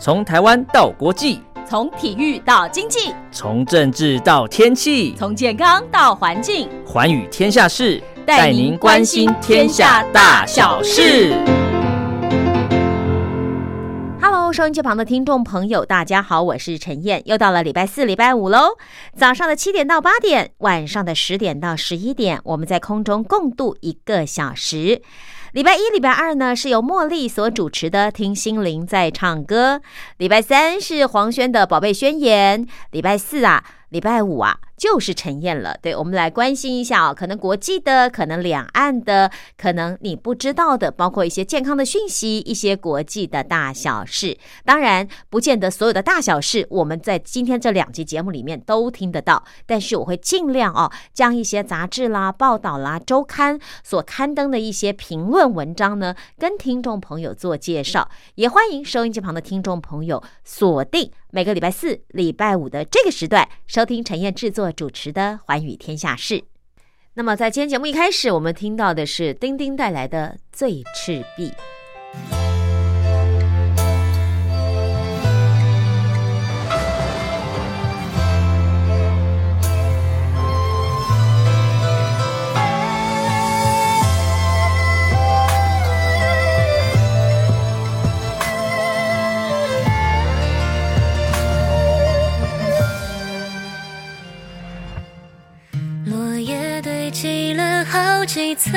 从台湾到国际，从体育到经济，从政治到天气，从健康到环境，寰宇天下事，带您关心天下大小事。收音机旁的听众朋友，大家好，我是陈燕，又到了礼拜四、礼拜五喽。早上的七点到八点，晚上的十点到十一点，我们在空中共度一个小时。礼拜一、礼拜二呢，是由茉莉所主持的《听心灵在唱歌》；礼拜三是黄轩的《宝贝宣言》；礼拜四啊，礼拜五啊。就是陈燕了，对我们来关心一下哦，可能国际的，可能两岸的，可能你不知道的，包括一些健康的讯息，一些国际的大小事。当然，不见得所有的大小事我们在今天这两集节目里面都听得到，但是我会尽量哦，将一些杂志啦、报道啦、周刊所刊登的一些评论文章呢，跟听众朋友做介绍。也欢迎收音机旁的听众朋友锁定每个礼拜四、礼拜五的这个时段收听陈燕制作。主持的《寰宇天下事》，那么在今天节目一开始，我们听到的是丁丁带来的《醉赤壁》。几层，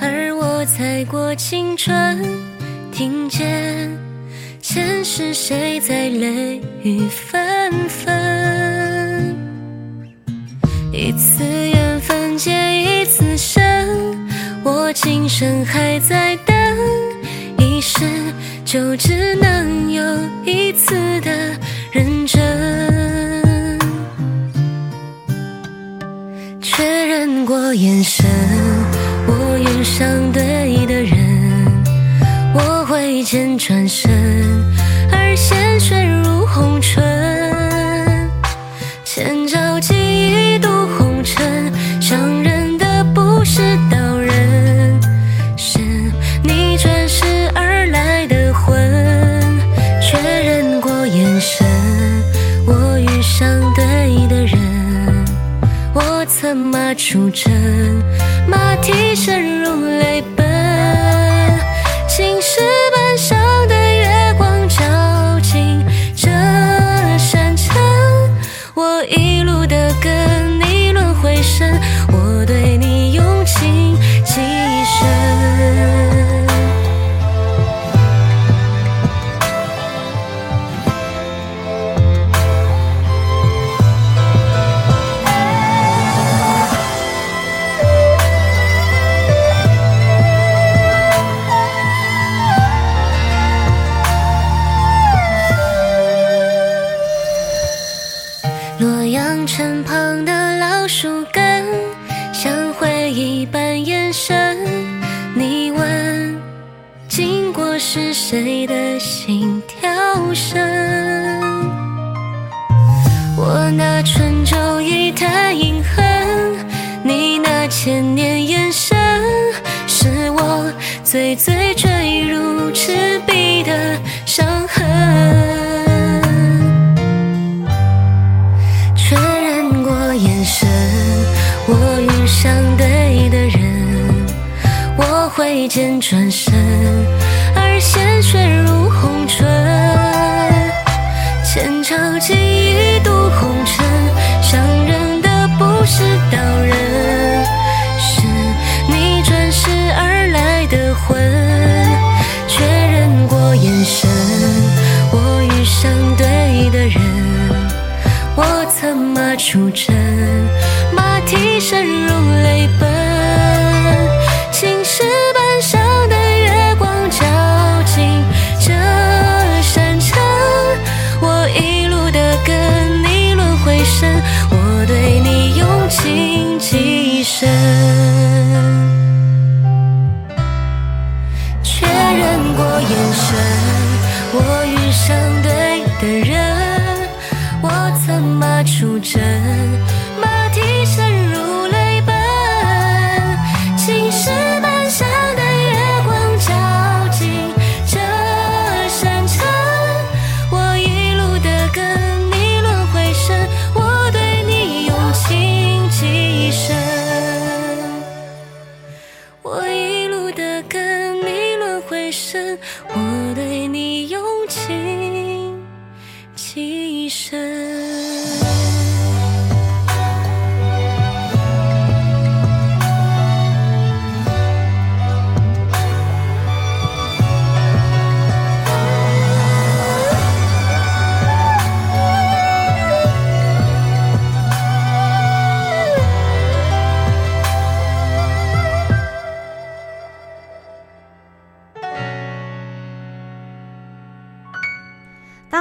而我踩过青春，听见前世谁在泪雨纷纷。一次缘分结一次生，我今生还在等，一世就只能有一次的认真。眼神，我遇上对的人，我挥剑转身，而鲜血如红唇，沉最最坠入赤壁的伤痕。确认过眼神，我遇上对的人，我挥剑转身。而鲜血如红唇，千朝记忆渡红尘，伤人的不是刀刃，魂。确认过眼神，我遇上对的人，我策马出征，马蹄声如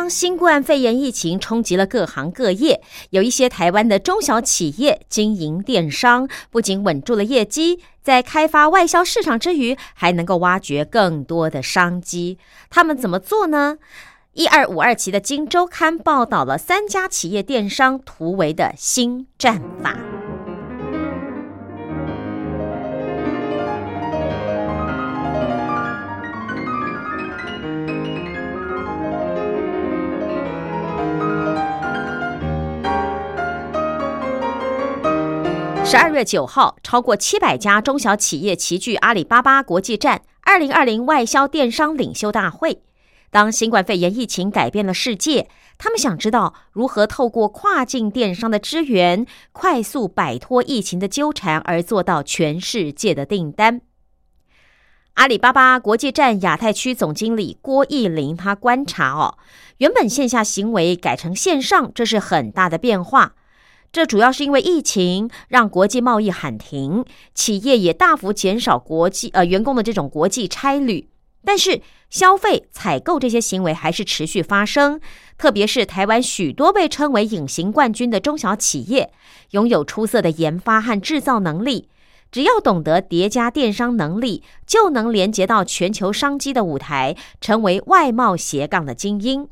新冠肺炎疫情冲击了各行各业，有一些台湾的中小企业经营电商，不仅稳住了业绩，在开发外销市场之余，还能够挖掘更多的商机。他们怎么做呢？一二五二期的《金周刊》报道了三家企业电商突围的新战法。十二月九号，超过七百家中小企业齐聚阿里巴巴国际站二零二零外销电商领袖大会。当新冠肺炎疫情改变了世界，他们想知道如何透过跨境电商的支援，快速摆脱疫情的纠缠，而做到全世界的订单。阿里巴巴国际站亚太区总经理郭义林他观察哦，原本线下行为改成线上，这是很大的变化。这主要是因为疫情让国际贸易喊停，企业也大幅减少国际呃员工的这种国际差旅，但是消费、采购这些行为还是持续发生。特别是台湾许多被称为隐形冠军的中小企业，拥有出色的研发和制造能力，只要懂得叠加电商能力，就能连接到全球商机的舞台，成为外贸斜杠的精英。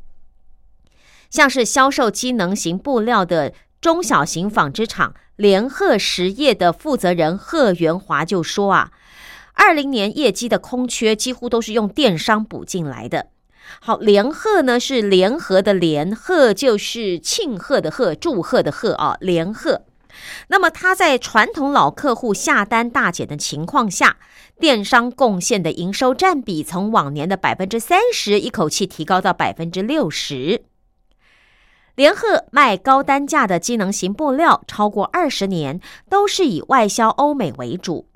像是销售机能型布料的。中小型纺织厂联鹤实业的负责人贺元华就说：“啊，二零年业绩的空缺几乎都是用电商补进来的。好，联鹤呢是联合的联，贺就是庆贺的贺，祝贺的贺啊，联鹤。那么他在传统老客户下单大减的情况下，电商贡献的营收占比从往年的百分之三十，一口气提高到百分之六十。”联合卖高单价的机能型布料超过二十年，都是以外销欧美为主。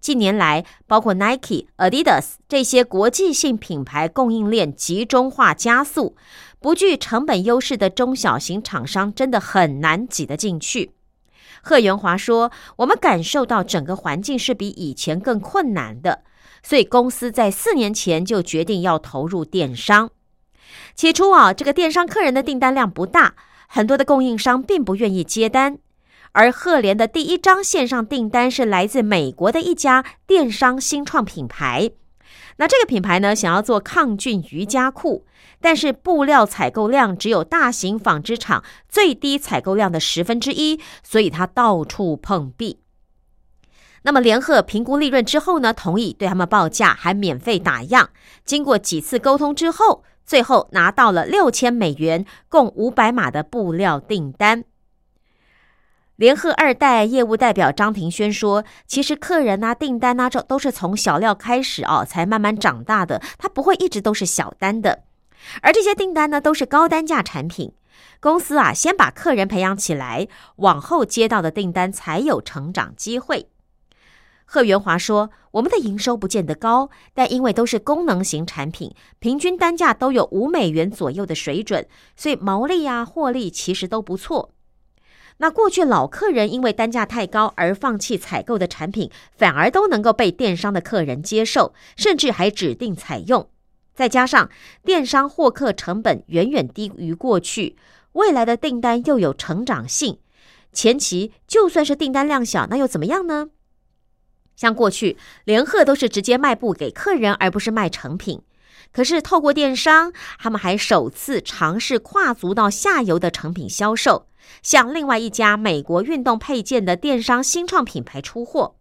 近年来，包括 Nike、Adidas 这些国际性品牌供应链集中化加速，不具成本优势的中小型厂商真的很难挤得进去。贺元华说：“我们感受到整个环境是比以前更困难的，所以公司在四年前就决定要投入电商。”起初啊，这个电商客人的订单量不大，很多的供应商并不愿意接单。而赫莲的第一张线上订单是来自美国的一家电商新创品牌。那这个品牌呢，想要做抗菌瑜伽裤，但是布料采购量只有大型纺织厂最低采购量的十分之一，所以它到处碰壁。那么联合评估利润之后呢，同意对他们报价，还免费打样。经过几次沟通之后。最后拿到了六千美元，共五百码的布料订单。联合二代业务代表张庭轩说：“其实客人啊、订单啊，这都是从小料开始哦，才慢慢长大的。他不会一直都是小单的，而这些订单呢，都是高单价产品。公司啊，先把客人培养起来，往后接到的订单才有成长机会。”贺元华说：“我们的营收不见得高，但因为都是功能型产品，平均单价都有五美元左右的水准，所以毛利呀、获利其实都不错。那过去老客人因为单价太高而放弃采购的产品，反而都能够被电商的客人接受，甚至还指定采用。再加上电商获客成本远远低于过去，未来的订单又有成长性，前期就算是订单量小，那又怎么样呢？”像过去，联鹤都是直接卖布给客人，而不是卖成品。可是透过电商，他们还首次尝试跨足到下游的成品销售，向另外一家美国运动配件的电商新创品牌出货。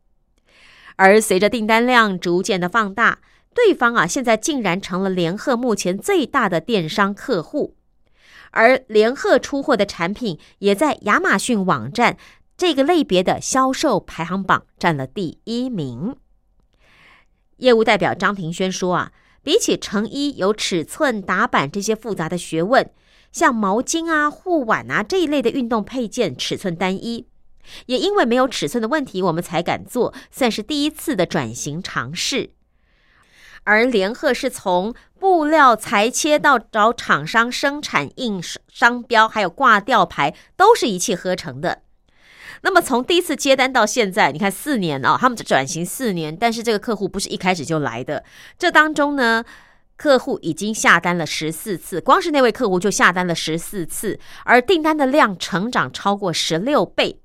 而随着订单量逐渐的放大，对方啊现在竟然成了联鹤目前最大的电商客户，而联鹤出货的产品也在亚马逊网站。这个类别的销售排行榜占了第一名。业务代表张庭轩说：“啊，比起成衣有尺寸、打版这些复杂的学问，像毛巾啊、护腕啊这一类的运动配件，尺寸单一。也因为没有尺寸的问题，我们才敢做，算是第一次的转型尝试。而联鹤是从布料裁切到找厂商生产印商标，还有挂吊牌，都是一气呵成的。那么从第一次接单到现在，你看四年哦，他们转型四年，但是这个客户不是一开始就来的。这当中呢，客户已经下单了十四次，光是那位客户就下单了十四次，而订单的量成长超过十六倍。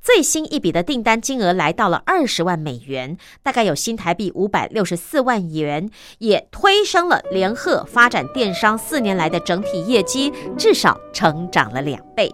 最新一笔的订单金额来到了二十万美元，大概有新台币五百六十四万元，也推升了联合发展电商四年来的整体业绩，至少成长了两倍。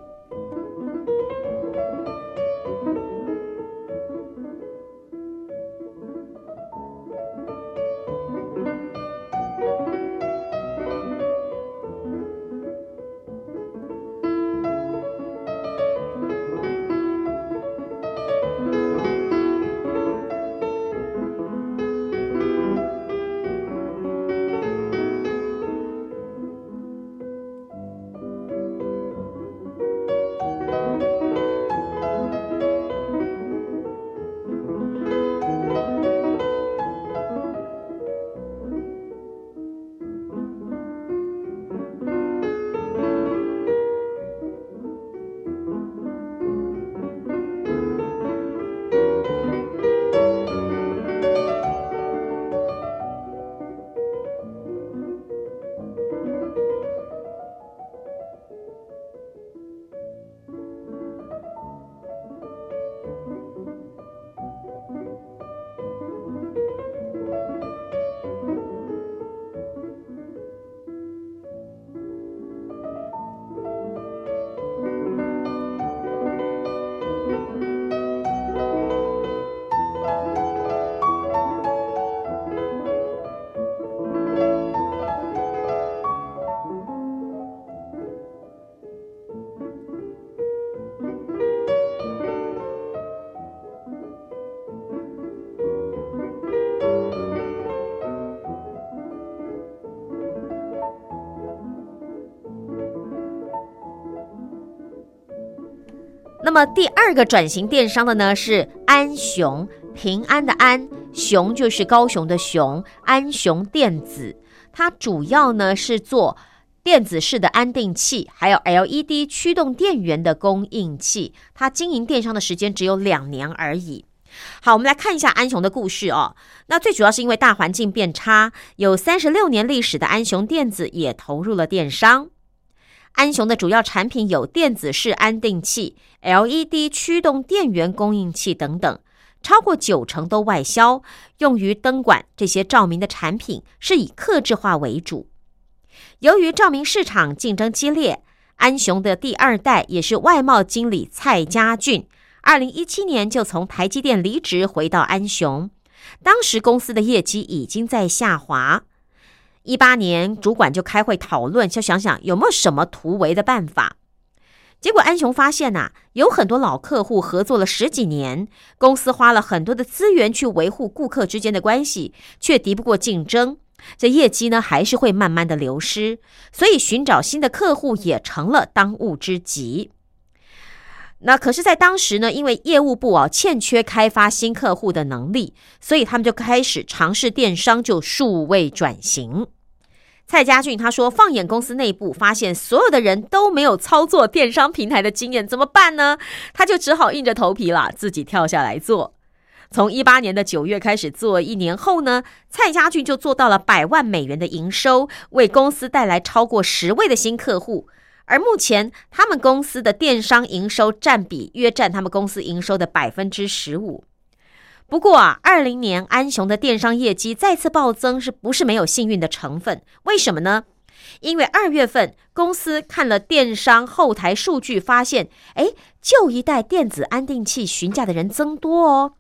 那么第二个转型电商的呢是安雄，平安的安，雄就是高雄的雄，安雄电子，它主要呢是做电子式的安定器，还有 LED 驱动电源的供应器。它经营电商的时间只有两年而已。好，我们来看一下安雄的故事哦。那最主要是因为大环境变差，有三十六年历史的安雄电子也投入了电商。安雄的主要产品有电子式安定器、LED 驱动电源供应器等等，超过九成都外销，用于灯管这些照明的产品是以客制化为主。由于照明市场竞争激烈，安雄的第二代也是外贸经理蔡家俊，二零一七年就从台积电离职回到安雄，当时公司的业绩已经在下滑。一八年，主管就开会讨论，就想想有没有什么突围的办法。结果安雄发现呐，有很多老客户合作了十几年，公司花了很多的资源去维护顾客之间的关系，却敌不过竞争，这业绩呢还是会慢慢的流失。所以寻找新的客户也成了当务之急。那可是，在当时呢，因为业务部啊欠缺开发新客户的能力，所以他们就开始尝试电商，就数位转型。蔡家俊他说：“放眼公司内部，发现所有的人都没有操作电商平台的经验，怎么办呢？他就只好硬着头皮了，自己跳下来做。从一八年的九月开始做，一年后呢，蔡家俊就做到了百万美元的营收，为公司带来超过十位的新客户。”而目前，他们公司的电商营收占比约占他们公司营收的百分之十五。不过啊，二零年安雄的电商业绩再次暴增，是不是没有幸运的成分？为什么呢？因为二月份公司看了电商后台数据，发现，哎，旧一代电子安定器询价的人增多哦。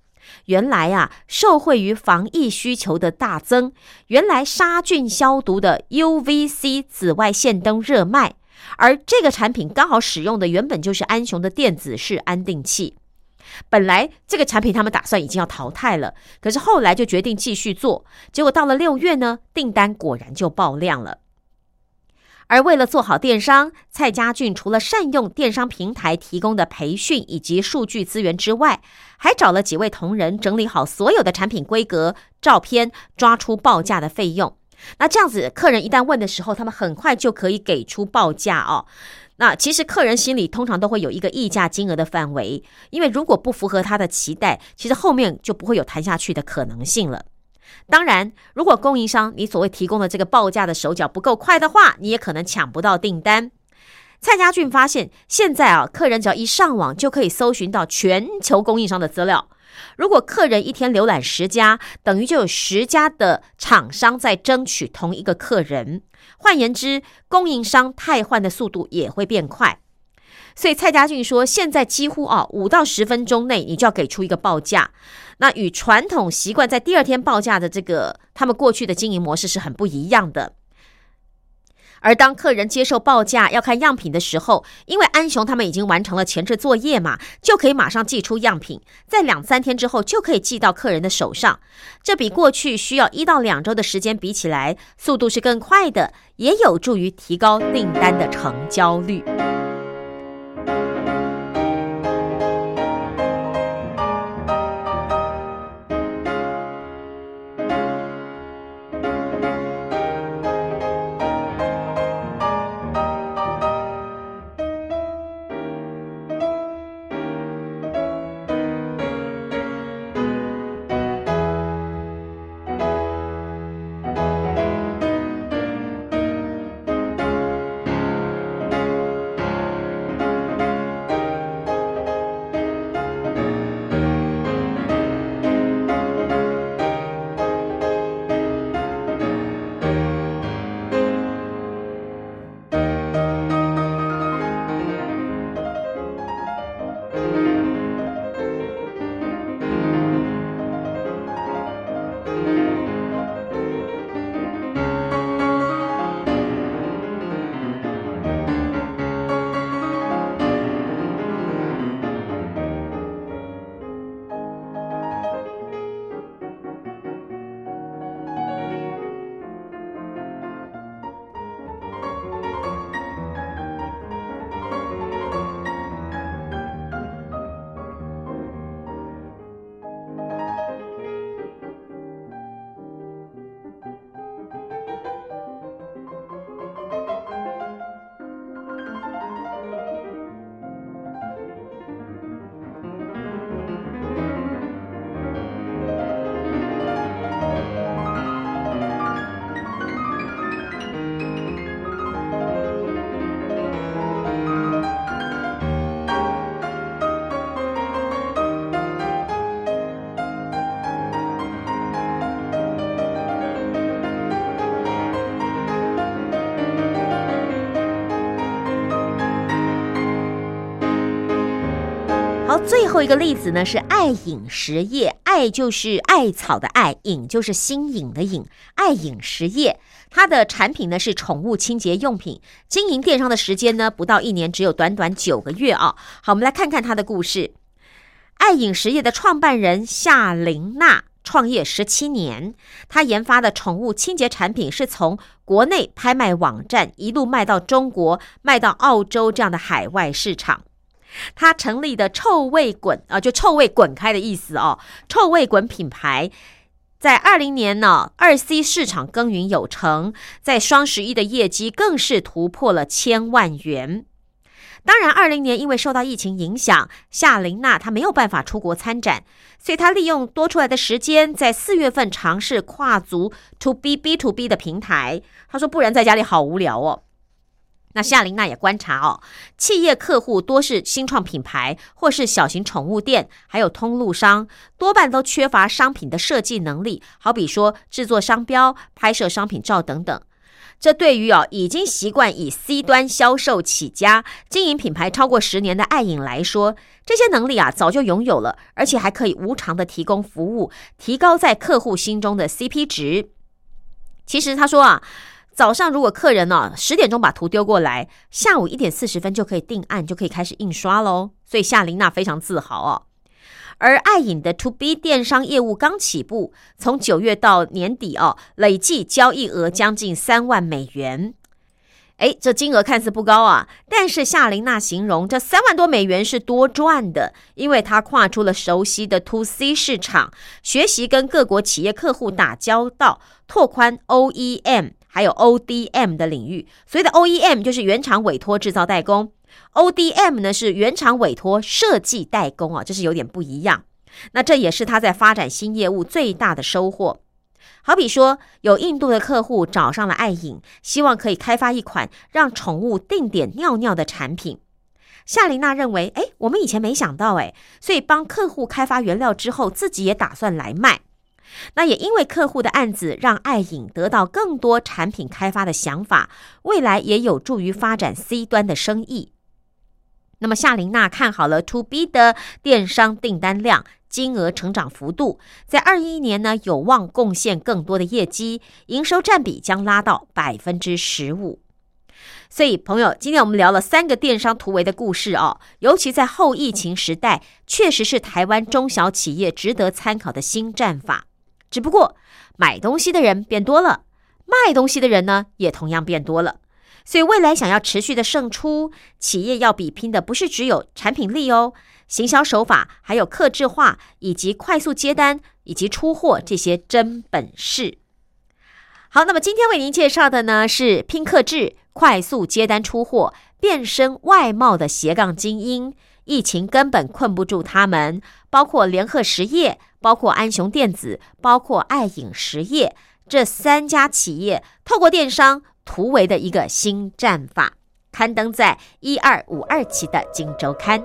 原来啊，受惠于防疫需求的大增，原来杀菌消毒的 UVC 紫外线灯热卖。而这个产品刚好使用的原本就是安雄的电子式安定器，本来这个产品他们打算已经要淘汰了，可是后来就决定继续做。结果到了六月呢，订单果然就爆量了。而为了做好电商，蔡家俊除了善用电商平台提供的培训以及数据资源之外，还找了几位同仁整理好所有的产品规格、照片，抓出报价的费用。那这样子，客人一旦问的时候，他们很快就可以给出报价哦。那其实客人心里通常都会有一个议价金额的范围，因为如果不符合他的期待，其实后面就不会有谈下去的可能性了。当然，如果供应商你所谓提供的这个报价的手脚不够快的话，你也可能抢不到订单。蔡家俊发现，现在啊，客人只要一上网就可以搜寻到全球供应商的资料。如果客人一天浏览十家，等于就有十家的厂商在争取同一个客人。换言之，供应商汰换的速度也会变快。所以蔡家俊说，现在几乎啊五到十分钟内，你就要给出一个报价。那与传统习惯在第二天报价的这个他们过去的经营模式是很不一样的。而当客人接受报价要看样品的时候，因为安雄他们已经完成了前置作业嘛，就可以马上寄出样品，在两三天之后就可以寄到客人的手上。这比过去需要一到两周的时间比起来，速度是更快的，也有助于提高订单的成交率。后一个例子呢是爱饮实业，爱就是艾草的爱，饮就是新颖的饮。爱饮实业，它的产品呢是宠物清洁用品，经营电商的时间呢不到一年，只有短短九个月啊。好，我们来看看它的故事。爱饮实业的创办人夏琳娜创业十七年，她研发的宠物清洁产品是从国内拍卖网站一路卖到中国，卖到澳洲这样的海外市场。他成立的臭味滚啊，就臭味滚开的意思哦。臭味滚品牌在二零年呢，二 C 市场耕耘有成，在双十一的业绩更是突破了千万元。当然，二零年因为受到疫情影响，夏琳娜她没有办法出国参展，所以她利用多出来的时间，在四月份尝试跨足 To B B to B 的平台。她说：“不然在家里好无聊哦。”那夏琳娜也观察哦，企业客户多是新创品牌或是小型宠物店，还有通路商，多半都缺乏商品的设计能力，好比说制作商标、拍摄商品照等等。这对于哦已经习惯以 C 端销售起家、经营品牌超过十年的爱影来说，这些能力啊早就拥有了，而且还可以无偿的提供服务，提高在客户心中的 CP 值。其实他说啊。早上如果客人呢十点钟把图丢过来，下午一点四十分就可以定案，就可以开始印刷喽。所以夏琳娜非常自豪哦。而爱影的 To B 电商业务刚起步，从九月到年底哦，累计交易额将近三万美元。哎，这金额看似不高啊，但是夏琳娜形容这三万多美元是多赚的，因为她跨出了熟悉的 To C 市场，学习跟各国企业客户打交道，拓宽 OEM 还有 ODM 的领域。所谓的 OEM 就是原厂委托制造代工，ODM 呢是原厂委托设计代工啊，这是有点不一样。那这也是他在发展新业务最大的收获。好比说，有印度的客户找上了爱影，希望可以开发一款让宠物定点尿尿的产品。夏琳娜认为，哎，我们以前没想到，哎，所以帮客户开发原料之后，自己也打算来卖。那也因为客户的案子，让爱影得到更多产品开发的想法，未来也有助于发展 C 端的生意。那么夏琳娜看好了 To B 的电商订单量。金额成长幅度在二一年呢，有望贡献更多的业绩，营收占比将拉到百分之十五。所以，朋友，今天我们聊了三个电商突围的故事哦，尤其在后疫情时代，确实是台湾中小企业值得参考的新战法。只不过，买东西的人变多了，卖东西的人呢，也同样变多了。所以，未来想要持续的胜出，企业要比拼的不是只有产品力哦。行销手法，还有客制化，以及快速接单以及出货这些真本事。好，那么今天为您介绍的呢是拼客制、快速接单出货、变身外贸的斜杠精英。疫情根本困不住他们，包括联合实业、包括安雄电子、包括爱影实业这三家企业，透过电商突围的一个新战法，刊登在一二五二期的《金周刊》。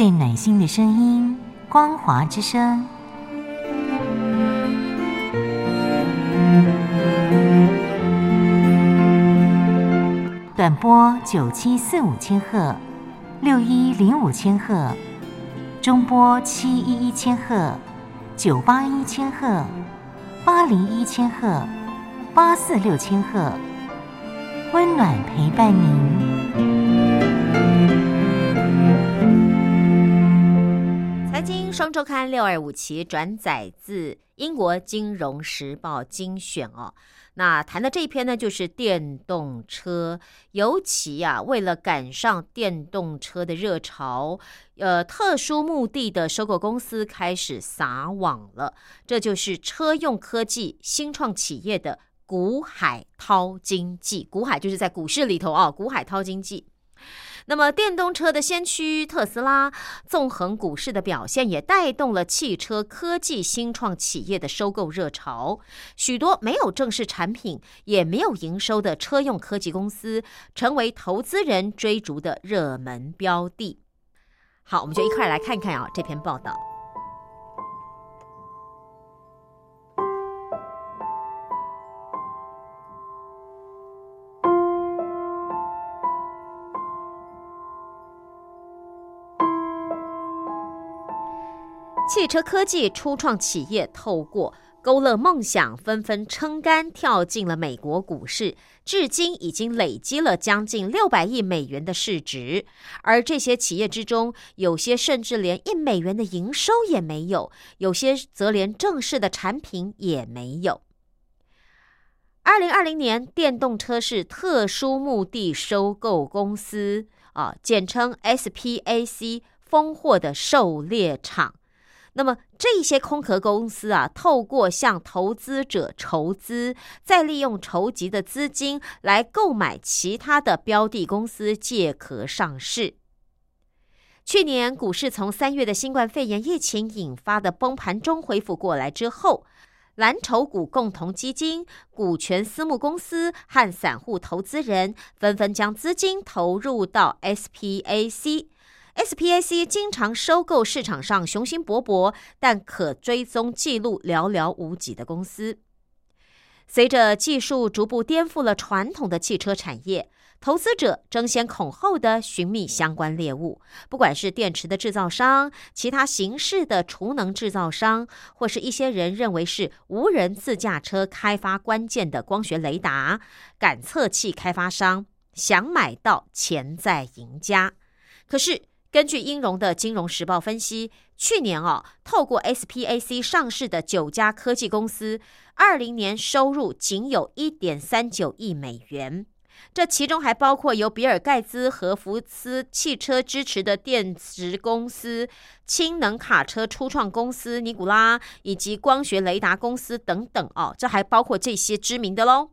最暖心的声音，光华之声。短波九七四五千赫，六一零五千赫，中波七一一千赫，九八一千赫，八零一千赫，八四六千赫，温暖陪伴您。双周刊六二五期转载自英国金融时报精选哦。那谈的这一篇呢，就是电动车，尤其啊，为了赶上电动车的热潮，呃，特殊目的的收购公司开始撒网了。这就是车用科技新创企业的股海淘经济，股海就是在股市里头哦，股海淘经济。那么，电动车的先驱特斯拉纵横股市的表现，也带动了汽车科技新创企业的收购热潮。许多没有正式产品、也没有营收的车用科技公司，成为投资人追逐的热门标的。好，我们就一块来看一看啊这篇报道。汽车科技初创企业透过勾勒梦想，纷纷撑杆跳进了美国股市，至今已经累积了将近六百亿美元的市值。而这些企业之中，有些甚至连一美元的营收也没有，有些则连正式的产品也没有。二零二零年，电动车是特殊目的收购公司啊，简称 SPAC，丰获的狩猎场。那么这些空壳公司啊，透过向投资者筹资，再利用筹集的资金来购买其他的标的公司借壳上市。去年股市从三月的新冠肺炎疫情引发的崩盘中恢复过来之后，蓝筹股共同基金、股权私募公司和散户投资人纷纷将资金投入到 SPAC。SPAC 经常收购市场上雄心勃勃但可追踪记录寥寥无几的公司。随着技术逐步颠覆了传统的汽车产业，投资者争先恐后的寻觅相关猎物，不管是电池的制造商、其他形式的储能制造商，或是一些人认为是无人自驾车开发关键的光学雷达感测器开发商，想买到潜在赢家。可是。根据英荣的《金融时报》分析，去年哦，透过 SPAC 上市的九家科技公司，二零年收入仅有一点三九亿美元。这其中还包括由比尔盖茨和福斯汽车支持的电池公司、氢能卡车初创公司尼古拉，以及光学雷达公司等等哦。这还包括这些知名的喽。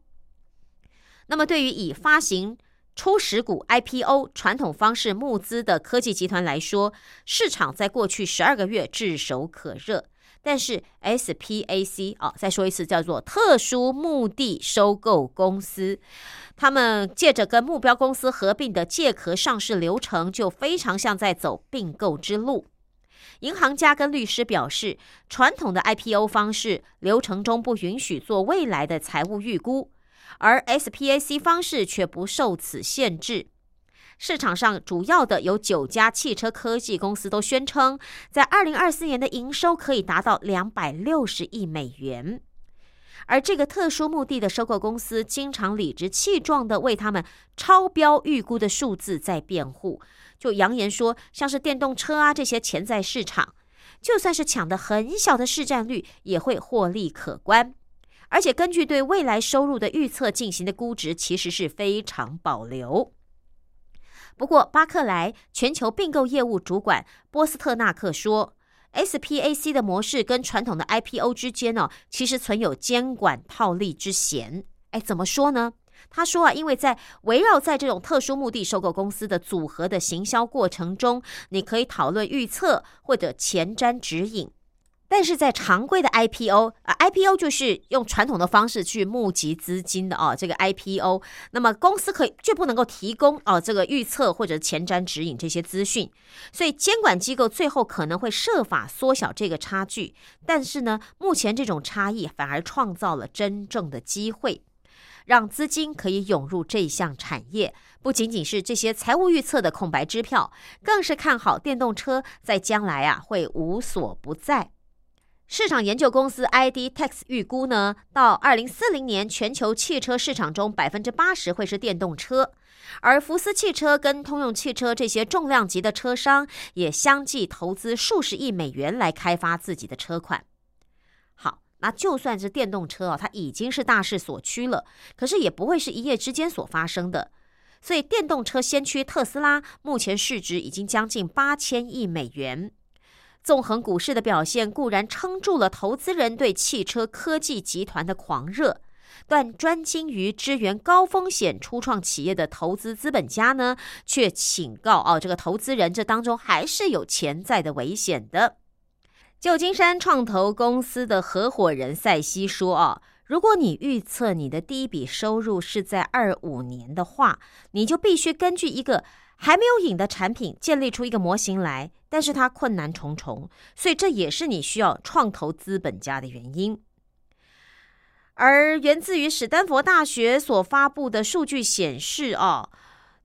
那么，对于已发行初始股 IPO 传统方式募资的科技集团来说，市场在过去十二个月炙手可热。但是 SPAC 啊，再说一次，叫做特殊目的收购公司，他们借着跟目标公司合并的借壳上市流程，就非常像在走并购之路。银行家跟律师表示，传统的 IPO 方式流程中不允许做未来的财务预估。而 SPAC 方式却不受此限制。市场上主要的有九家汽车科技公司都宣称，在二零二四年的营收可以达到两百六十亿美元。而这个特殊目的的收购公司，经常理直气壮的为他们超标预估的数字在辩护，就扬言说，像是电动车啊这些潜在市场，就算是抢的很小的市占率，也会获利可观。而且根据对未来收入的预测进行的估值，其实是非常保留。不过，巴克莱全球并购业务主管波斯特纳克说，SPAC 的模式跟传统的 IPO 之间呢，其实存有监管套利之嫌。哎，怎么说呢？他说啊，因为在围绕在这种特殊目的收购公司的组合的行销过程中，你可以讨论预测或者前瞻指引。但是在常规的 IPO 啊，IPO 就是用传统的方式去募集资金的哦。这个 IPO，那么公司可以就不能够提供哦这个预测或者前瞻指引这些资讯，所以监管机构最后可能会设法缩小这个差距。但是呢，目前这种差异反而创造了真正的机会，让资金可以涌入这项产业。不仅仅是这些财务预测的空白支票，更是看好电动车在将来啊会无所不在。市场研究公司 IDTex 预估呢，到二零四零年，全球汽车市场中百分之八十会是电动车，而福斯汽车跟通用汽车这些重量级的车商也相继投资数十亿美元来开发自己的车款。好，那就算是电动车哦，它已经是大势所趋了，可是也不会是一夜之间所发生的。所以，电动车先驱特斯拉目前市值已经将近八千亿美元。纵横股市的表现固然撑住了投资人对汽车科技集团的狂热，但专精于支援高风险初创企业的投资资本家呢，却警告哦，这个投资人这当中还是有潜在的危险的。旧金山创投公司的合伙人塞西说：“哦，如果你预测你的第一笔收入是在二五年的话，你就必须根据一个。”还没有影的产品建立出一个模型来，但是它困难重重，所以这也是你需要创投资本家的原因。而源自于史丹佛大学所发布的数据显示，哦。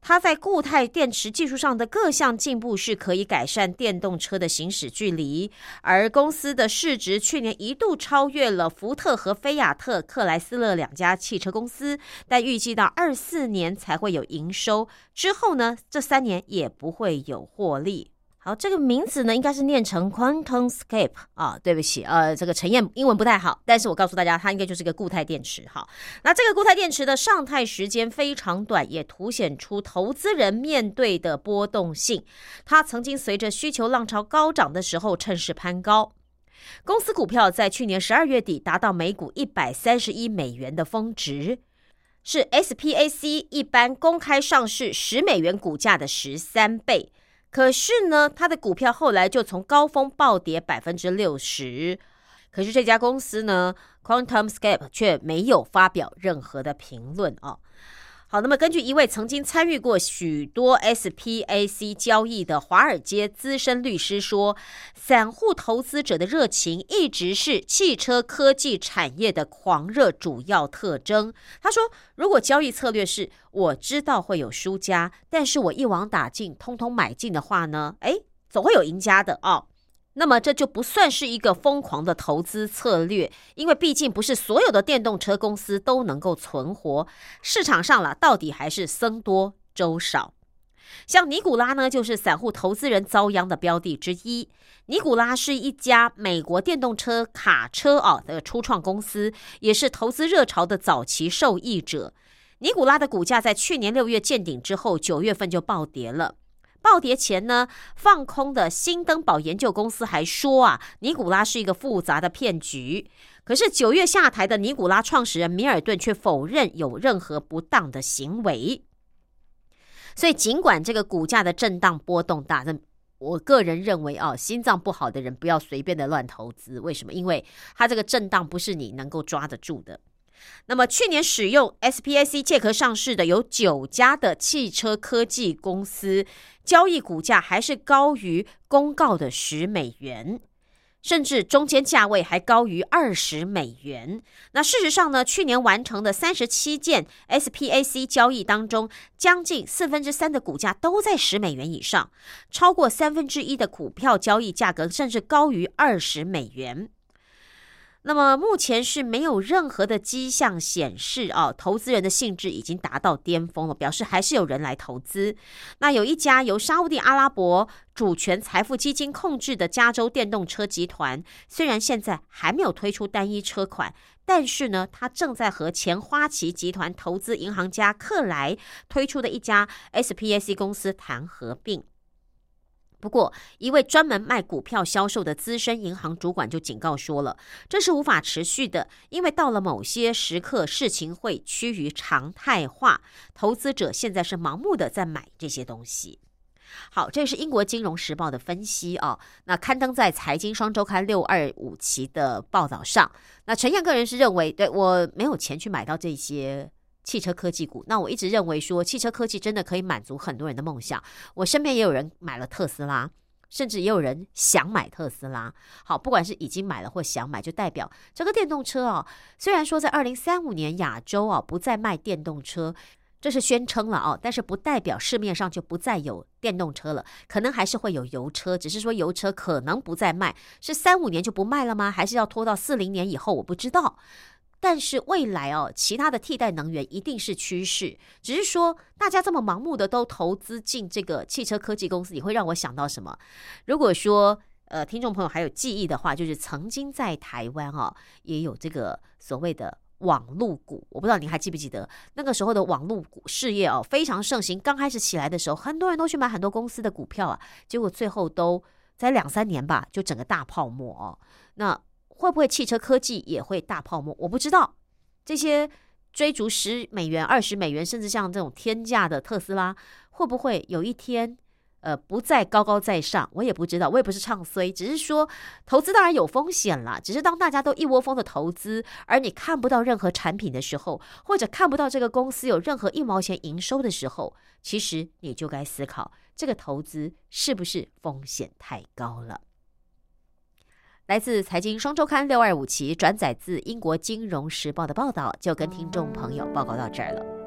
它在固态电池技术上的各项进步是可以改善电动车的行驶距离，而公司的市值去年一度超越了福特和菲亚特克莱斯勒两家汽车公司，但预计到二四年才会有营收，之后呢，这三年也不会有获利。好，这个名字呢，应该是念成 QuantumScape 啊。对不起，呃，这个陈燕英文不太好，但是我告诉大家，它应该就是个固态电池。好，那这个固态电池的上态时间非常短，也凸显出投资人面对的波动性。它曾经随着需求浪潮高涨的时候趁势攀高，公司股票在去年十二月底达到每股一百三十一美元的峰值，是 SPAC 一般公开上市十美元股价的十三倍。可是呢，它的股票后来就从高峰暴跌百分之六十。可是这家公司呢，QuantumScape 却没有发表任何的评论啊。好，那么根据一位曾经参与过许多 SPAC 交易的华尔街资深律师说，散户投资者的热情一直是汽车科技产业的狂热主要特征。他说，如果交易策略是我知道会有输家，但是我一网打尽，通通买进的话呢，哎，总会有赢家的哦。那么这就不算是一个疯狂的投资策略，因为毕竟不是所有的电动车公司都能够存活。市场上了，到底还是僧多粥少。像尼古拉呢，就是散户投资人遭殃的标的之一。尼古拉是一家美国电动车卡车啊的初创公司，也是投资热潮的早期受益者。尼古拉的股价在去年六月见顶之后，九月份就暴跌了。暴跌前呢，放空的新登堡研究公司还说啊，尼古拉是一个复杂的骗局。可是九月下台的尼古拉创始人米尔顿却否认有任何不当的行为。所以尽管这个股价的震荡波动大，但我个人认为啊，心脏不好的人不要随便的乱投资。为什么？因为它这个震荡不是你能够抓得住的。那么去年使用 SPAC 借壳上市的有九家的汽车科技公司，交易股价还是高于公告的十美元，甚至中间价位还高于二十美元。那事实上呢，去年完成的三十七件 SPAC 交易当中，将近四分之三的股价都在十美元以上，超过三分之一的股票交易价格甚至高于二十美元。那么目前是没有任何的迹象显示啊，投资人的兴致已经达到巅峰了，表示还是有人来投资。那有一家由沙地阿拉伯主权财富基金控制的加州电动车集团，虽然现在还没有推出单一车款，但是呢，它正在和前花旗集团投资银行家克莱推出的一家 SPAC 公司谈合并。不过，一位专门卖股票销售的资深银行主管就警告说了，这是无法持续的，因为到了某些时刻，事情会趋于常态化。投资者现在是盲目的在买这些东西。好，这是英国金融时报的分析哦，那刊登在财经双周刊六二五期的报道上。那陈燕个人是认为，对我没有钱去买到这些。汽车科技股，那我一直认为说，汽车科技真的可以满足很多人的梦想。我身边也有人买了特斯拉，甚至也有人想买特斯拉。好，不管是已经买了或想买，就代表这个电动车啊，虽然说在二零三五年亚洲啊不再卖电动车，这是宣称了哦，但是不代表市面上就不再有电动车了，可能还是会有油车，只是说油车可能不再卖，是三五年就不卖了吗？还是要拖到四零年以后？我不知道。但是未来哦，其他的替代能源一定是趋势，只是说大家这么盲目的都投资进这个汽车科技公司，你会让我想到什么？如果说呃，听众朋友还有记忆的话，就是曾经在台湾哦，也有这个所谓的网络股，我不知道您还记不记得那个时候的网络股事业哦，非常盛行。刚开始起来的时候，很多人都去买很多公司的股票啊，结果最后都在两三年吧，就整个大泡沫哦。那会不会汽车科技也会大泡沫？我不知道。这些追逐十美元、二十美元，甚至像这种天价的特斯拉，会不会有一天，呃，不再高高在上？我也不知道，我也不是唱衰，只是说投资当然有风险了。只是当大家都一窝蜂的投资，而你看不到任何产品的时候，或者看不到这个公司有任何一毛钱营收的时候，其实你就该思考，这个投资是不是风险太高了。来自财经双周刊六二五期转载自英国金融时报的报道，就跟听众朋友报告到这儿了。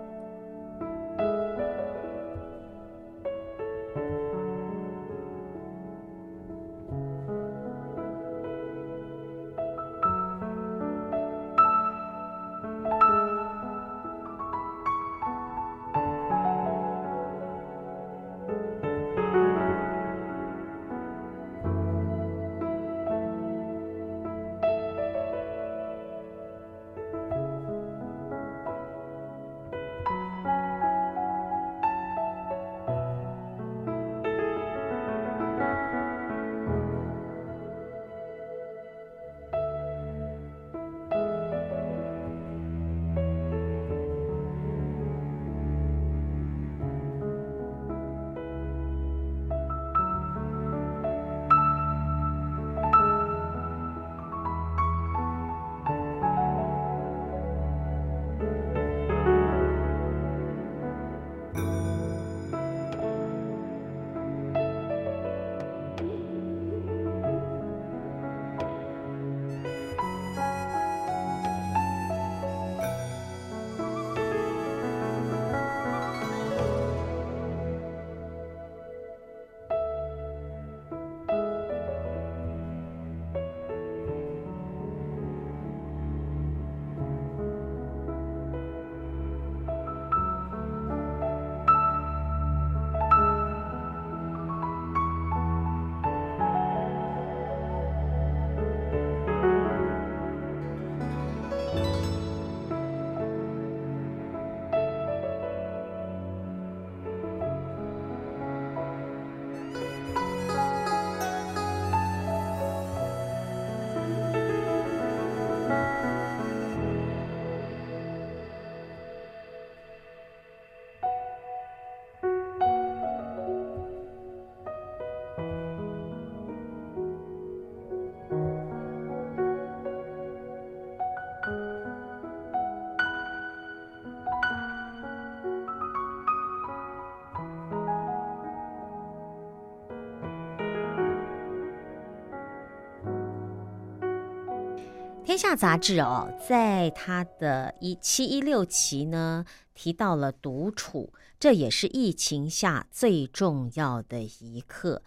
天下杂志哦，在它的一七一六期呢，提到了独处，这也是疫情下最重要的一刻。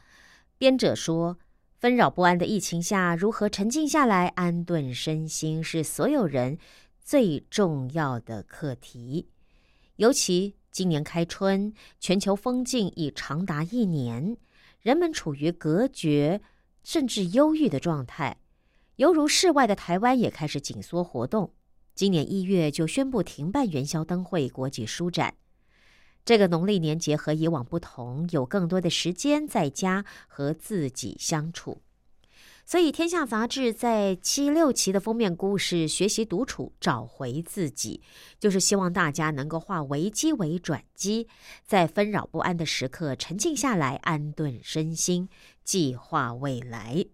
编者说，纷扰不安的疫情下，如何沉静下来，安顿身心，是所有人最重要的课题。尤其今年开春，全球封禁已长达一年，人们处于隔绝甚至忧郁的状态。犹如室外的台湾也开始紧缩活动，今年一月就宣布停办元宵灯会、国际书展。这个农历年节和以往不同，有更多的时间在家和自己相处。所以，《天下杂志》在七六期的封面故事《学习独处，找回自己》，就是希望大家能够化危机为转机，在纷扰不安的时刻沉静下来，安顿身心，计划未来。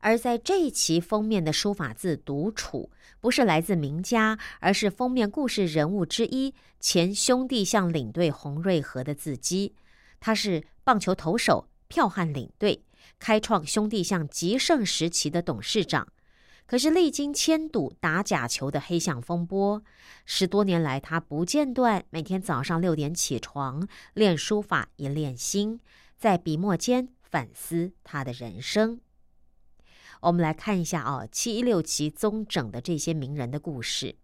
而在这一期封面的书法字“独处”，不是来自名家，而是封面故事人物之一前兄弟象领队洪瑞和的字迹。他是棒球投手、票汉领队，开创兄弟象极盛时期的董事长。可是历经千赌打假球的黑象风波，十多年来他不间断，每天早上六点起床练书法，也练心，在笔墨间反思他的人生。我们来看一下啊，七一六期综整的这些名人的故事。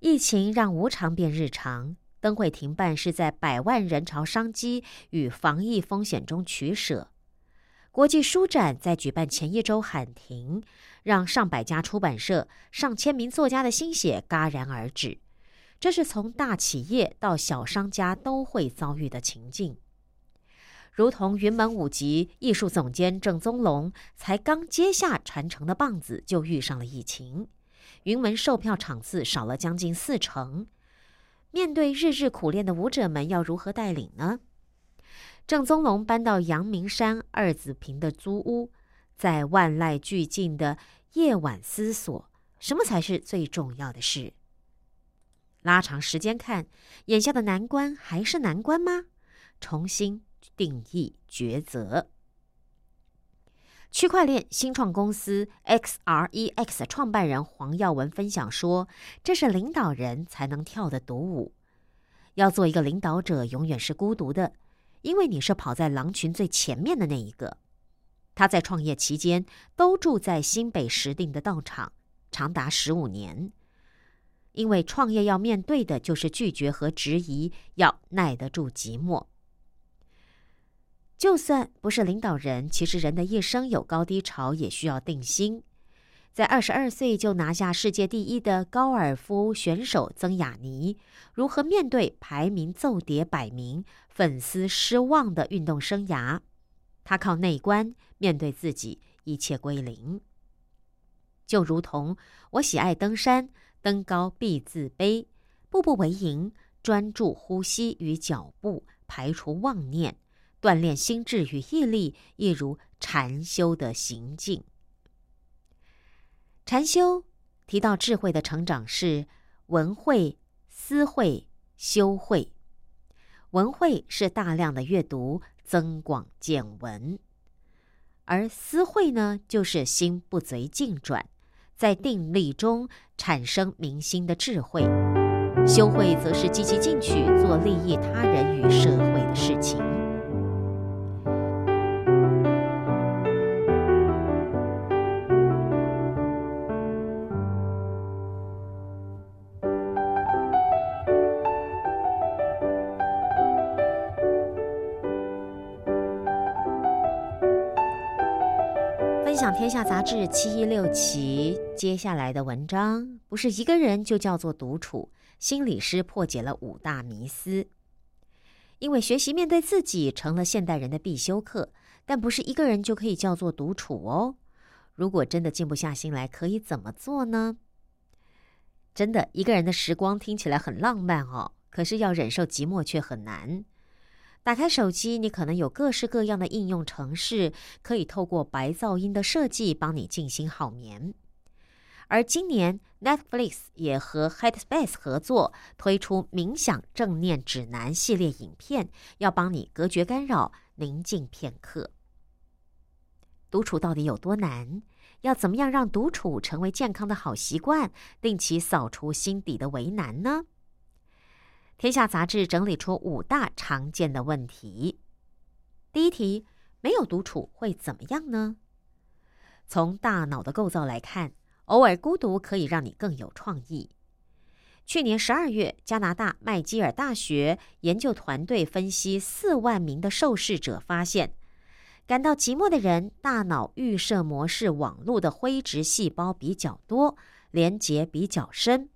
疫情让无常变日常，灯会停办是在百万人潮商机与防疫风险中取舍。国际书展在举办前一周喊停，让上百家出版社、上千名作家的心血戛然而止。这是从大企业到小商家都会遭遇的情境。如同云门舞集艺术总监郑宗龙，才刚接下传承的棒子，就遇上了疫情，云门售票场次少了将近四成。面对日日苦练的舞者们，要如何带领呢？郑宗龙搬到阳明山二子坪的租屋，在万籁俱静的夜晚思索，什么才是最重要的事？拉长时间看，眼下的难关还是难关吗？重新。定义抉择。区块链新创公司 XREX 创办人黄耀文分享说：“这是领导人才能跳的独舞。要做一个领导者，永远是孤独的，因为你是跑在狼群最前面的那一个。”他在创业期间都住在新北石碇的道场，长达十五年。因为创业要面对的就是拒绝和质疑，要耐得住寂寞。就算不是领导人，其实人的一生有高低潮，也需要定心。在二十二岁就拿下世界第一的高尔夫选手曾雅妮，如何面对排名骤跌百名、粉丝失望的运动生涯？他靠内观面对自己，一切归零。就如同我喜爱登山，登高必自卑，步步为营，专注呼吸与脚步，排除妄念。锻炼心智与毅力，亦如禅修的行径。禅修提到智慧的成长是文慧、思慧、修慧。文慧是大量的阅读，增广见闻；而思慧呢，就是心不随境转，在定力中产生明心的智慧。修慧则是积极进取，做利益他人与社会的事情。天下杂志七一六期接下来的文章，不是一个人就叫做独处。心理师破解了五大迷思，因为学习面对自己成了现代人的必修课。但不是一个人就可以叫做独处哦。如果真的静不下心来，可以怎么做呢？真的，一个人的时光听起来很浪漫哦，可是要忍受寂寞却很难。打开手机，你可能有各式各样的应用程式，可以透过白噪音的设计帮你静心好眠。而今年 Netflix 也和 Headspace 合作推出冥想正念指南系列影片，要帮你隔绝干扰，宁静片刻。独处到底有多难？要怎么样让独处成为健康的好习惯，定期扫除心底的为难呢？天下杂志整理出五大常见的问题。第一题：没有独处会怎么样呢？从大脑的构造来看，偶尔孤独可以让你更有创意。去年十二月，加拿大麦基尔大学研究团队分析四万名的受试者，发现感到寂寞的人，大脑预设模式网络的灰质细胞比较多，连结比较深。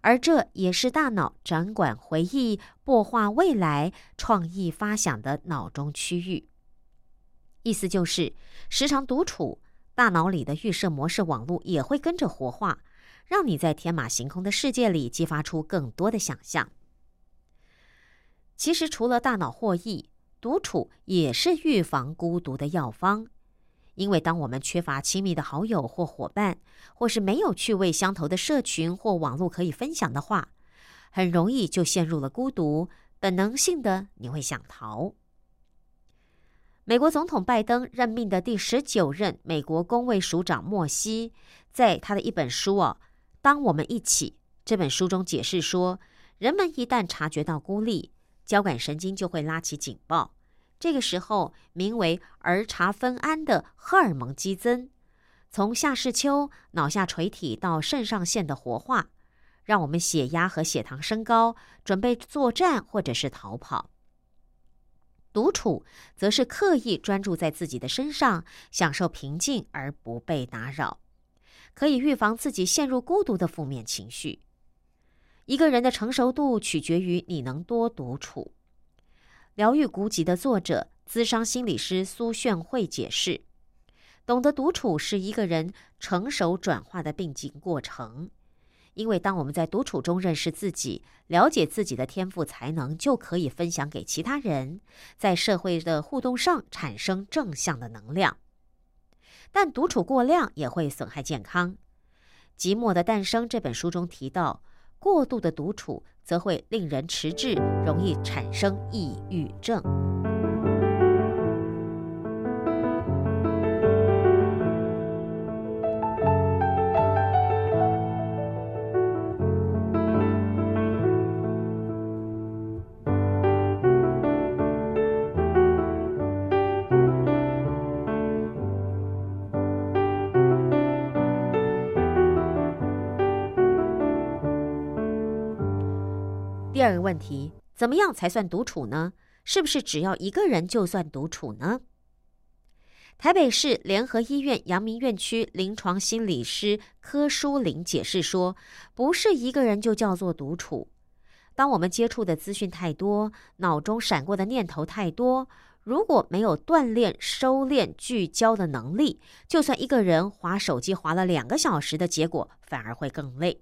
而这也是大脑掌管回忆、擘画未来、创意发想的脑中区域。意思就是，时常独处，大脑里的预设模式网络也会跟着活化，让你在天马行空的世界里激发出更多的想象。其实，除了大脑获益，独处也是预防孤独的药方。因为当我们缺乏亲密的好友或伙伴，或是没有趣味相投的社群或网络可以分享的话，很容易就陷入了孤独。本能性的你会想逃。美国总统拜登任命的第十九任美国公卫署长莫西，在他的一本书哦，《当我们一起》这本书中解释说，人们一旦察觉到孤立，交感神经就会拉起警报。这个时候，名为儿茶酚胺的荷尔蒙激增，从下视丘、脑下垂体到肾上腺的活化，让我们血压和血糖升高，准备作战或者是逃跑。独处则是刻意专注在自己的身上，享受平静而不被打扰，可以预防自己陷入孤独的负面情绪。一个人的成熟度取决于你能多独处。疗愈孤寂的作者、资商心理师苏炫慧解释：懂得独处是一个人成熟转化的并进过程。因为当我们在独处中认识自己、了解自己的天赋才能，就可以分享给其他人，在社会的互动上产生正向的能量。但独处过量也会损害健康。《寂寞的诞生》这本书中提到。过度的独处则会令人迟滞，容易产生抑郁症。二个问题，怎么样才算独处呢？是不是只要一个人就算独处呢？台北市联合医院阳明院区临床心理师柯淑玲解释说，不是一个人就叫做独处。当我们接触的资讯太多，脑中闪过的念头太多，如果没有锻炼收敛聚焦的能力，就算一个人划手机划了两个小时的结果，反而会更累。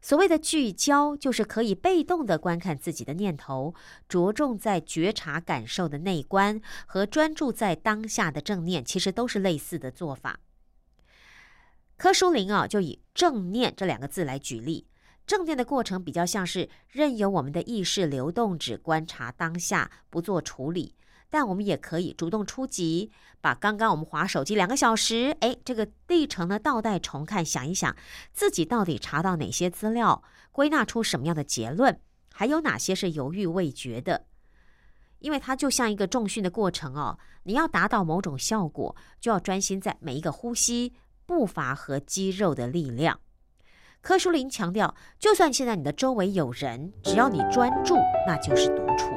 所谓的聚焦，就是可以被动的观看自己的念头，着重在觉察感受的内观和专注在当下的正念，其实都是类似的做法。柯淑玲啊，就以正念这两个字来举例，正念的过程比较像是任由我们的意识流动，只观察当下，不做处理。但我们也可以主动出击，把刚刚我们划手机两个小时，哎，这个历程呢倒带重看，想一想自己到底查到哪些资料，归纳出什么样的结论，还有哪些是犹豫未决的。因为它就像一个重训的过程哦，你要达到某种效果，就要专心在每一个呼吸、步伐和肌肉的力量。柯淑玲强调，就算现在你的周围有人，只要你专注，那就是独处。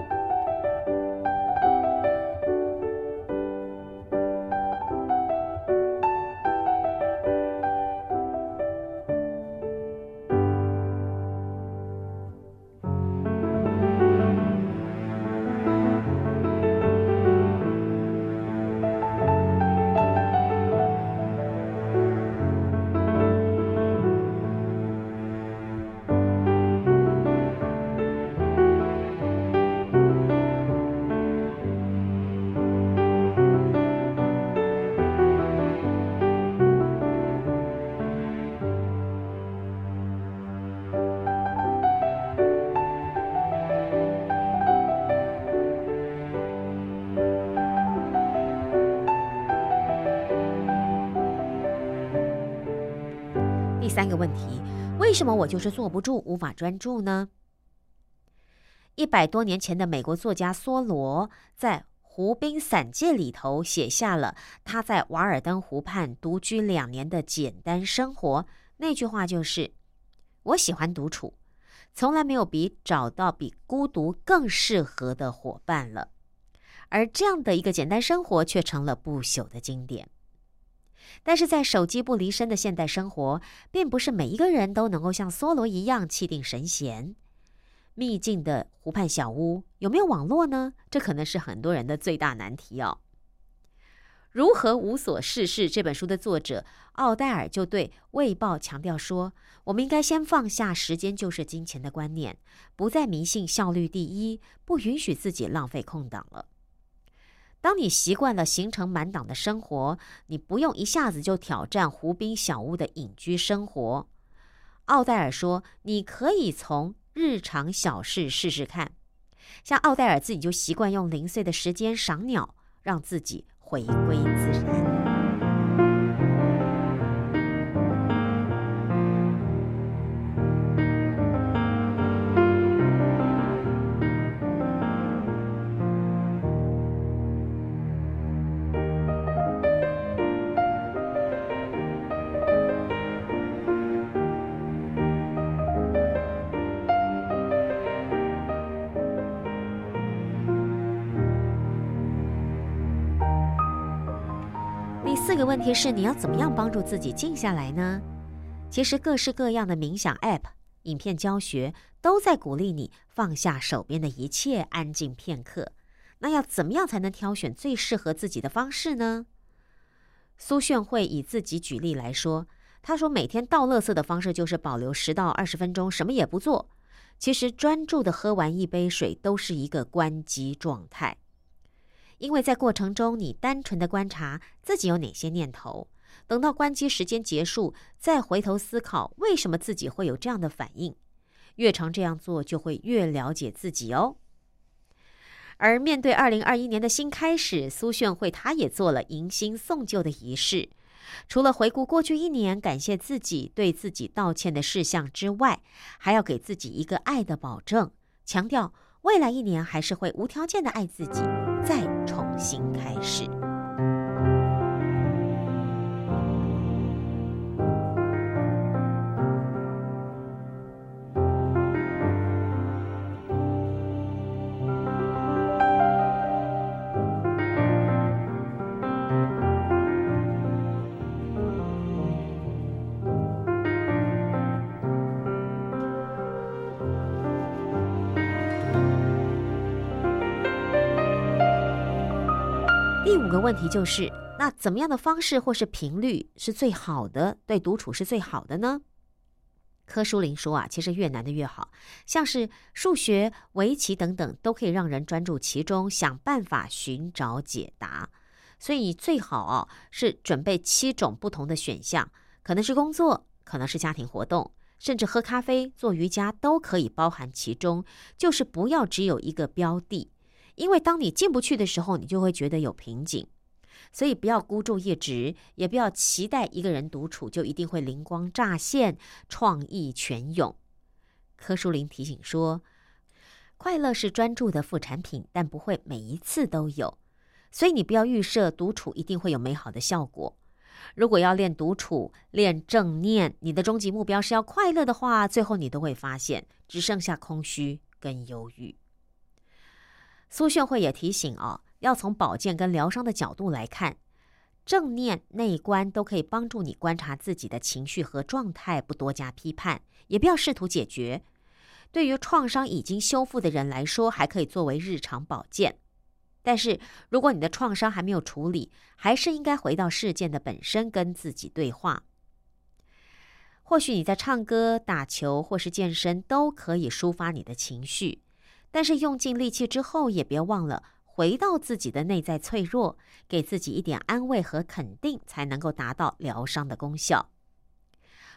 为什么我就是坐不住，无法专注呢？一百多年前的美国作家梭罗在《湖滨散记》里头写下了他在瓦尔登湖畔独居两年的简单生活。那句话就是：“我喜欢独处，从来没有比找到比孤独更适合的伙伴了。”而这样的一个简单生活，却成了不朽的经典。但是在手机不离身的现代生活，并不是每一个人都能够像梭罗一样气定神闲。秘境的湖畔小屋有没有网络呢？这可能是很多人的最大难题哦。如何无所事事？这本书的作者奥黛尔就对《卫报》强调说：“我们应该先放下‘时间就是金钱’的观念，不再迷信效率第一，不允许自己浪费空档了。”当你习惯了行程满档的生活，你不用一下子就挑战湖滨小屋的隐居生活。奥黛尔说：“你可以从日常小事试试看。”像奥黛尔自己就习惯用零碎的时间赏鸟，让自己回归自然。题是，你要怎么样帮助自己静下来呢？其实各式各样的冥想 App、影片教学都在鼓励你放下手边的一切，安静片刻。那要怎么样才能挑选最适合自己的方式呢？苏炫慧以自己举例来说，他说每天倒垃圾的方式就是保留十到二十分钟，什么也不做。其实专注的喝完一杯水都是一个关机状态。因为在过程中，你单纯的观察自己有哪些念头，等到关机时间结束，再回头思考为什么自己会有这样的反应。越常这样做，就会越了解自己哦。而面对二零二一年的新开始，苏炫慧她也做了迎新送旧的仪式。除了回顾过去一年，感谢自己对自己道歉的事项之外，还要给自己一个爱的保证，强调未来一年还是会无条件的爱自己。再重新开始。有个问题就是，那怎么样的方式或是频率是最好的？对独处是最好的呢？柯淑玲说啊，其实越难的越好，像是数学、围棋等等，都可以让人专注其中，想办法寻找解答。所以最好哦是准备七种不同的选项，可能是工作，可能是家庭活动，甚至喝咖啡、做瑜伽都可以包含其中，就是不要只有一个标的。因为当你进不去的时候，你就会觉得有瓶颈，所以不要孤注一掷，也不要期待一个人独处就一定会灵光乍现、创意泉涌。柯淑玲提醒说，快乐是专注的副产品，但不会每一次都有，所以你不要预设独处一定会有美好的效果。如果要练独处、练正念，你的终极目标是要快乐的话，最后你都会发现只剩下空虚跟忧郁。苏炫慧也提醒哦，要从保健跟疗伤的角度来看，正念、内观都可以帮助你观察自己的情绪和状态，不多加批判，也不要试图解决。对于创伤已经修复的人来说，还可以作为日常保健。但是，如果你的创伤还没有处理，还是应该回到事件的本身，跟自己对话。或许你在唱歌、打球或是健身，都可以抒发你的情绪。但是用尽力气之后，也别忘了回到自己的内在脆弱，给自己一点安慰和肯定，才能够达到疗伤的功效。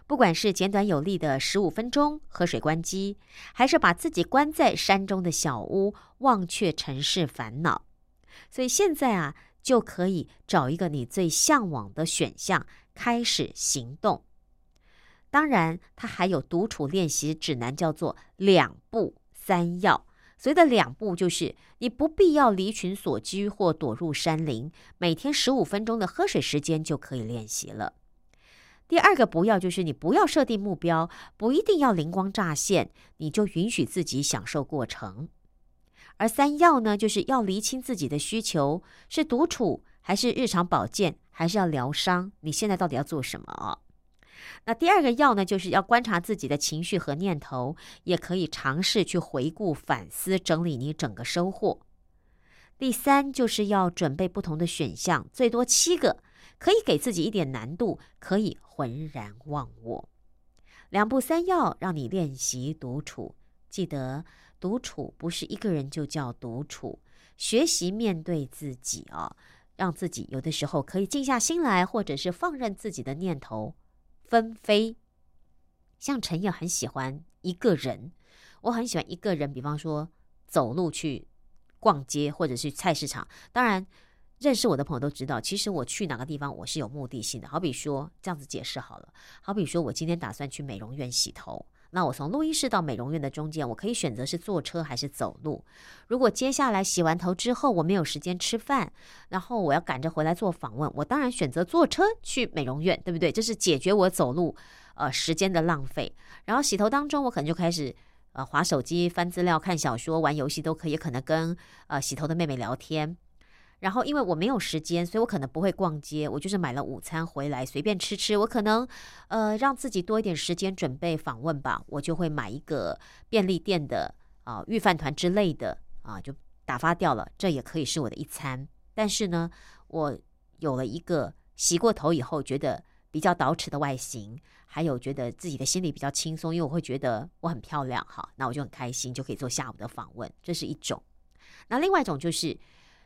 不管是简短有力的十五分钟喝水关机，还是把自己关在山中的小屋，忘却尘世烦恼，所以现在啊，就可以找一个你最向往的选项，开始行动。当然，它还有独处练习指南，叫做两步三要。所谓的两步，就是你不必要离群索居或躲入山林，每天十五分钟的喝水时间就可以练习了。第二个不要就是你不要设定目标，不一定要灵光乍现，你就允许自己享受过程。而三要呢，就是要厘清自己的需求，是独处还是日常保健，还是要疗伤？你现在到底要做什么啊？那第二个要呢，就是要观察自己的情绪和念头，也可以尝试去回顾、反思、整理你整个收获。第三就是要准备不同的选项，最多七个，可以给自己一点难度，可以浑然忘我。两步三要，让你练习独处。记得，独处不是一个人就叫独处，学习面对自己啊，让自己有的时候可以静下心来，或者是放任自己的念头纷飞。像陈也很喜欢一个人，我很喜欢一个人，比方说走路去逛街或者是菜市场。当然，认识我的朋友都知道，其实我去哪个地方我是有目的性的。好比说这样子解释好了，好比说我今天打算去美容院洗头，那我从录音室到美容院的中间，我可以选择是坐车还是走路。如果接下来洗完头之后我没有时间吃饭，然后我要赶着回来做访问，我当然选择坐车去美容院，对不对？这是解决我走路呃时间的浪费。然后洗头当中，我可能就开始。呃，划手机、翻资料、看小说、玩游戏都可以，可能跟呃洗头的妹妹聊天。然后，因为我没有时间，所以我可能不会逛街，我就是买了午餐回来随便吃吃。我可能呃让自己多一点时间准备访问吧，我就会买一个便利店的啊御饭团之类的啊，就打发掉了。这也可以是我的一餐。但是呢，我有了一个洗过头以后觉得比较捯饬的外形。还有觉得自己的心里比较轻松，因为我会觉得我很漂亮哈，那我就很开心，就可以做下午的访问，这是一种。那另外一种就是，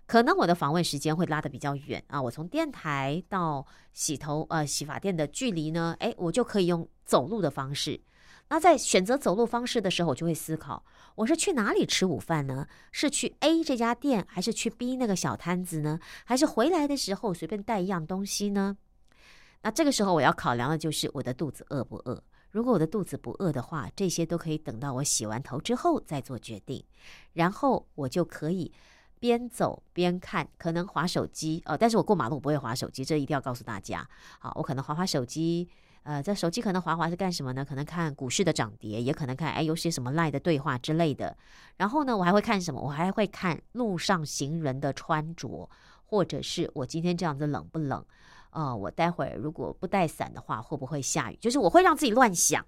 可能我的访问时间会拉的比较远啊，我从电台到洗头呃洗发店的距离呢，哎，我就可以用走路的方式。那在选择走路方式的时候，我就会思考，我是去哪里吃午饭呢？是去 A 这家店，还是去 B 那个小摊子呢？还是回来的时候随便带一样东西呢？那这个时候我要考量的就是我的肚子饿不饿。如果我的肚子不饿的话，这些都可以等到我洗完头之后再做决定。然后我就可以边走边看，可能划手机哦。但是我过马路不会划手机，这一定要告诉大家。好，我可能划划手机。呃，这手机可能划划是干什么呢？可能看股市的涨跌，也可能看哎有些什么赖的对话之类的。然后呢，我还会看什么？我还会看路上行人的穿着，或者是我今天这样子冷不冷？哦，我待会儿如果不带伞的话，会不会下雨？就是我会让自己乱想，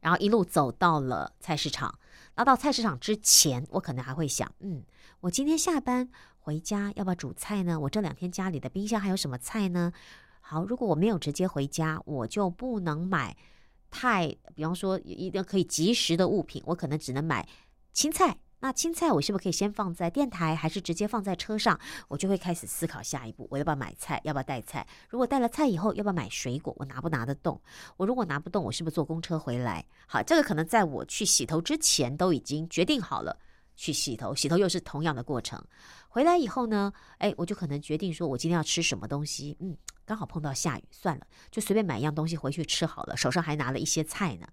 然后一路走到了菜市场。那到菜市场之前，我可能还会想，嗯，我今天下班回家要不要煮菜呢？我这两天家里的冰箱还有什么菜呢？好，如果我没有直接回家，我就不能买太，比方说一定可以及时的物品，我可能只能买青菜。那青菜我是不是可以先放在电台，还是直接放在车上？我就会开始思考下一步，我要不要买菜，要不要带菜？如果带了菜以后，要不要买水果？我拿不拿得动？我如果拿不动，我是不是坐公车回来？好，这个可能在我去洗头之前都已经决定好了。去洗头，洗头又是同样的过程。回来以后呢，哎，我就可能决定说，我今天要吃什么东西？嗯，刚好碰到下雨，算了，就随便买一样东西回去吃好了。手上还拿了一些菜呢，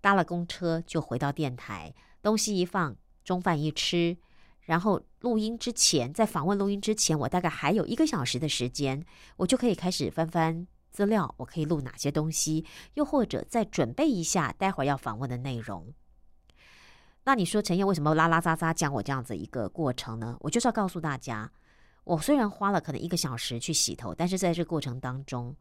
搭了公车就回到电台，东西一放。中饭一吃，然后录音之前，在访问录音之前，我大概还有一个小时的时间，我就可以开始翻翻资料，我可以录哪些东西，又或者再准备一下待会儿要访问的内容。那你说陈燕为什么拉拉杂杂讲我这样子一个过程呢？我就是要告诉大家，我虽然花了可能一个小时去洗头，但是在这过程当中。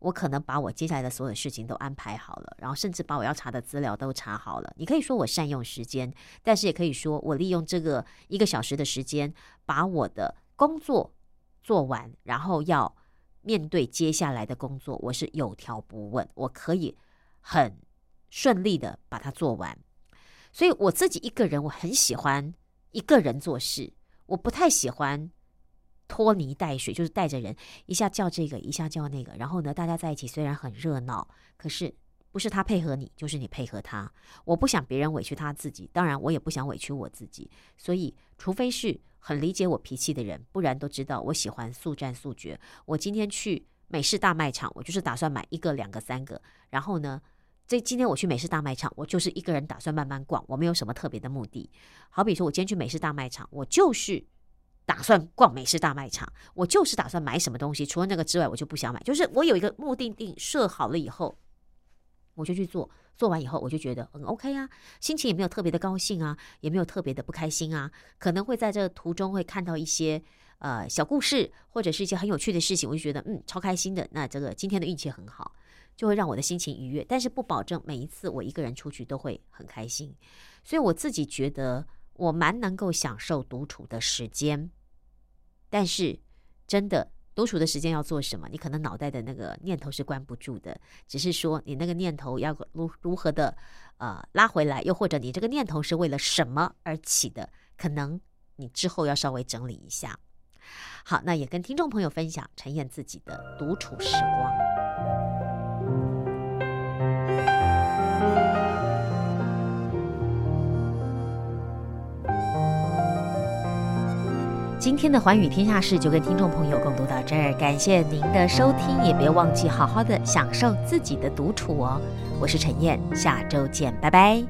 我可能把我接下来的所有事情都安排好了，然后甚至把我要查的资料都查好了。你可以说我善用时间，但是也可以说我利用这个一个小时的时间，把我的工作做完，然后要面对接下来的工作，我是有条不紊，我可以很顺利的把它做完。所以我自己一个人，我很喜欢一个人做事，我不太喜欢。拖泥带水就是带着人一下叫这个一下叫那个，然后呢，大家在一起虽然很热闹，可是不是他配合你，就是你配合他。我不想别人委屈他自己，当然我也不想委屈我自己。所以，除非是很理解我脾气的人，不然都知道我喜欢速战速决。我今天去美式大卖场，我就是打算买一个、两个、三个。然后呢，这今天我去美式大卖场，我就是一个人打算慢慢逛，我没有什么特别的目的。好比说，我今天去美式大卖场，我就是。打算逛美式大卖场，我就是打算买什么东西，除了那个之外，我就不想买。就是我有一个目的定设好了以后，我就去做。做完以后，我就觉得很 OK 啊，心情也没有特别的高兴啊，也没有特别的不开心啊。可能会在这途中会看到一些呃小故事，或者是一些很有趣的事情，我就觉得嗯超开心的。那这个今天的运气很好，就会让我的心情愉悦。但是不保证每一次我一个人出去都会很开心，所以我自己觉得。我蛮能够享受独处的时间，但是真的独处的时间要做什么？你可能脑袋的那个念头是关不住的，只是说你那个念头要如如何的呃拉回来，又或者你这个念头是为了什么而起的？可能你之后要稍微整理一下。好，那也跟听众朋友分享陈燕自己的独处时光。今天的寰宇天下事就跟听众朋友共读到这儿，感谢您的收听，也别忘记好好的享受自己的独处哦。我是陈燕，下周见，拜拜。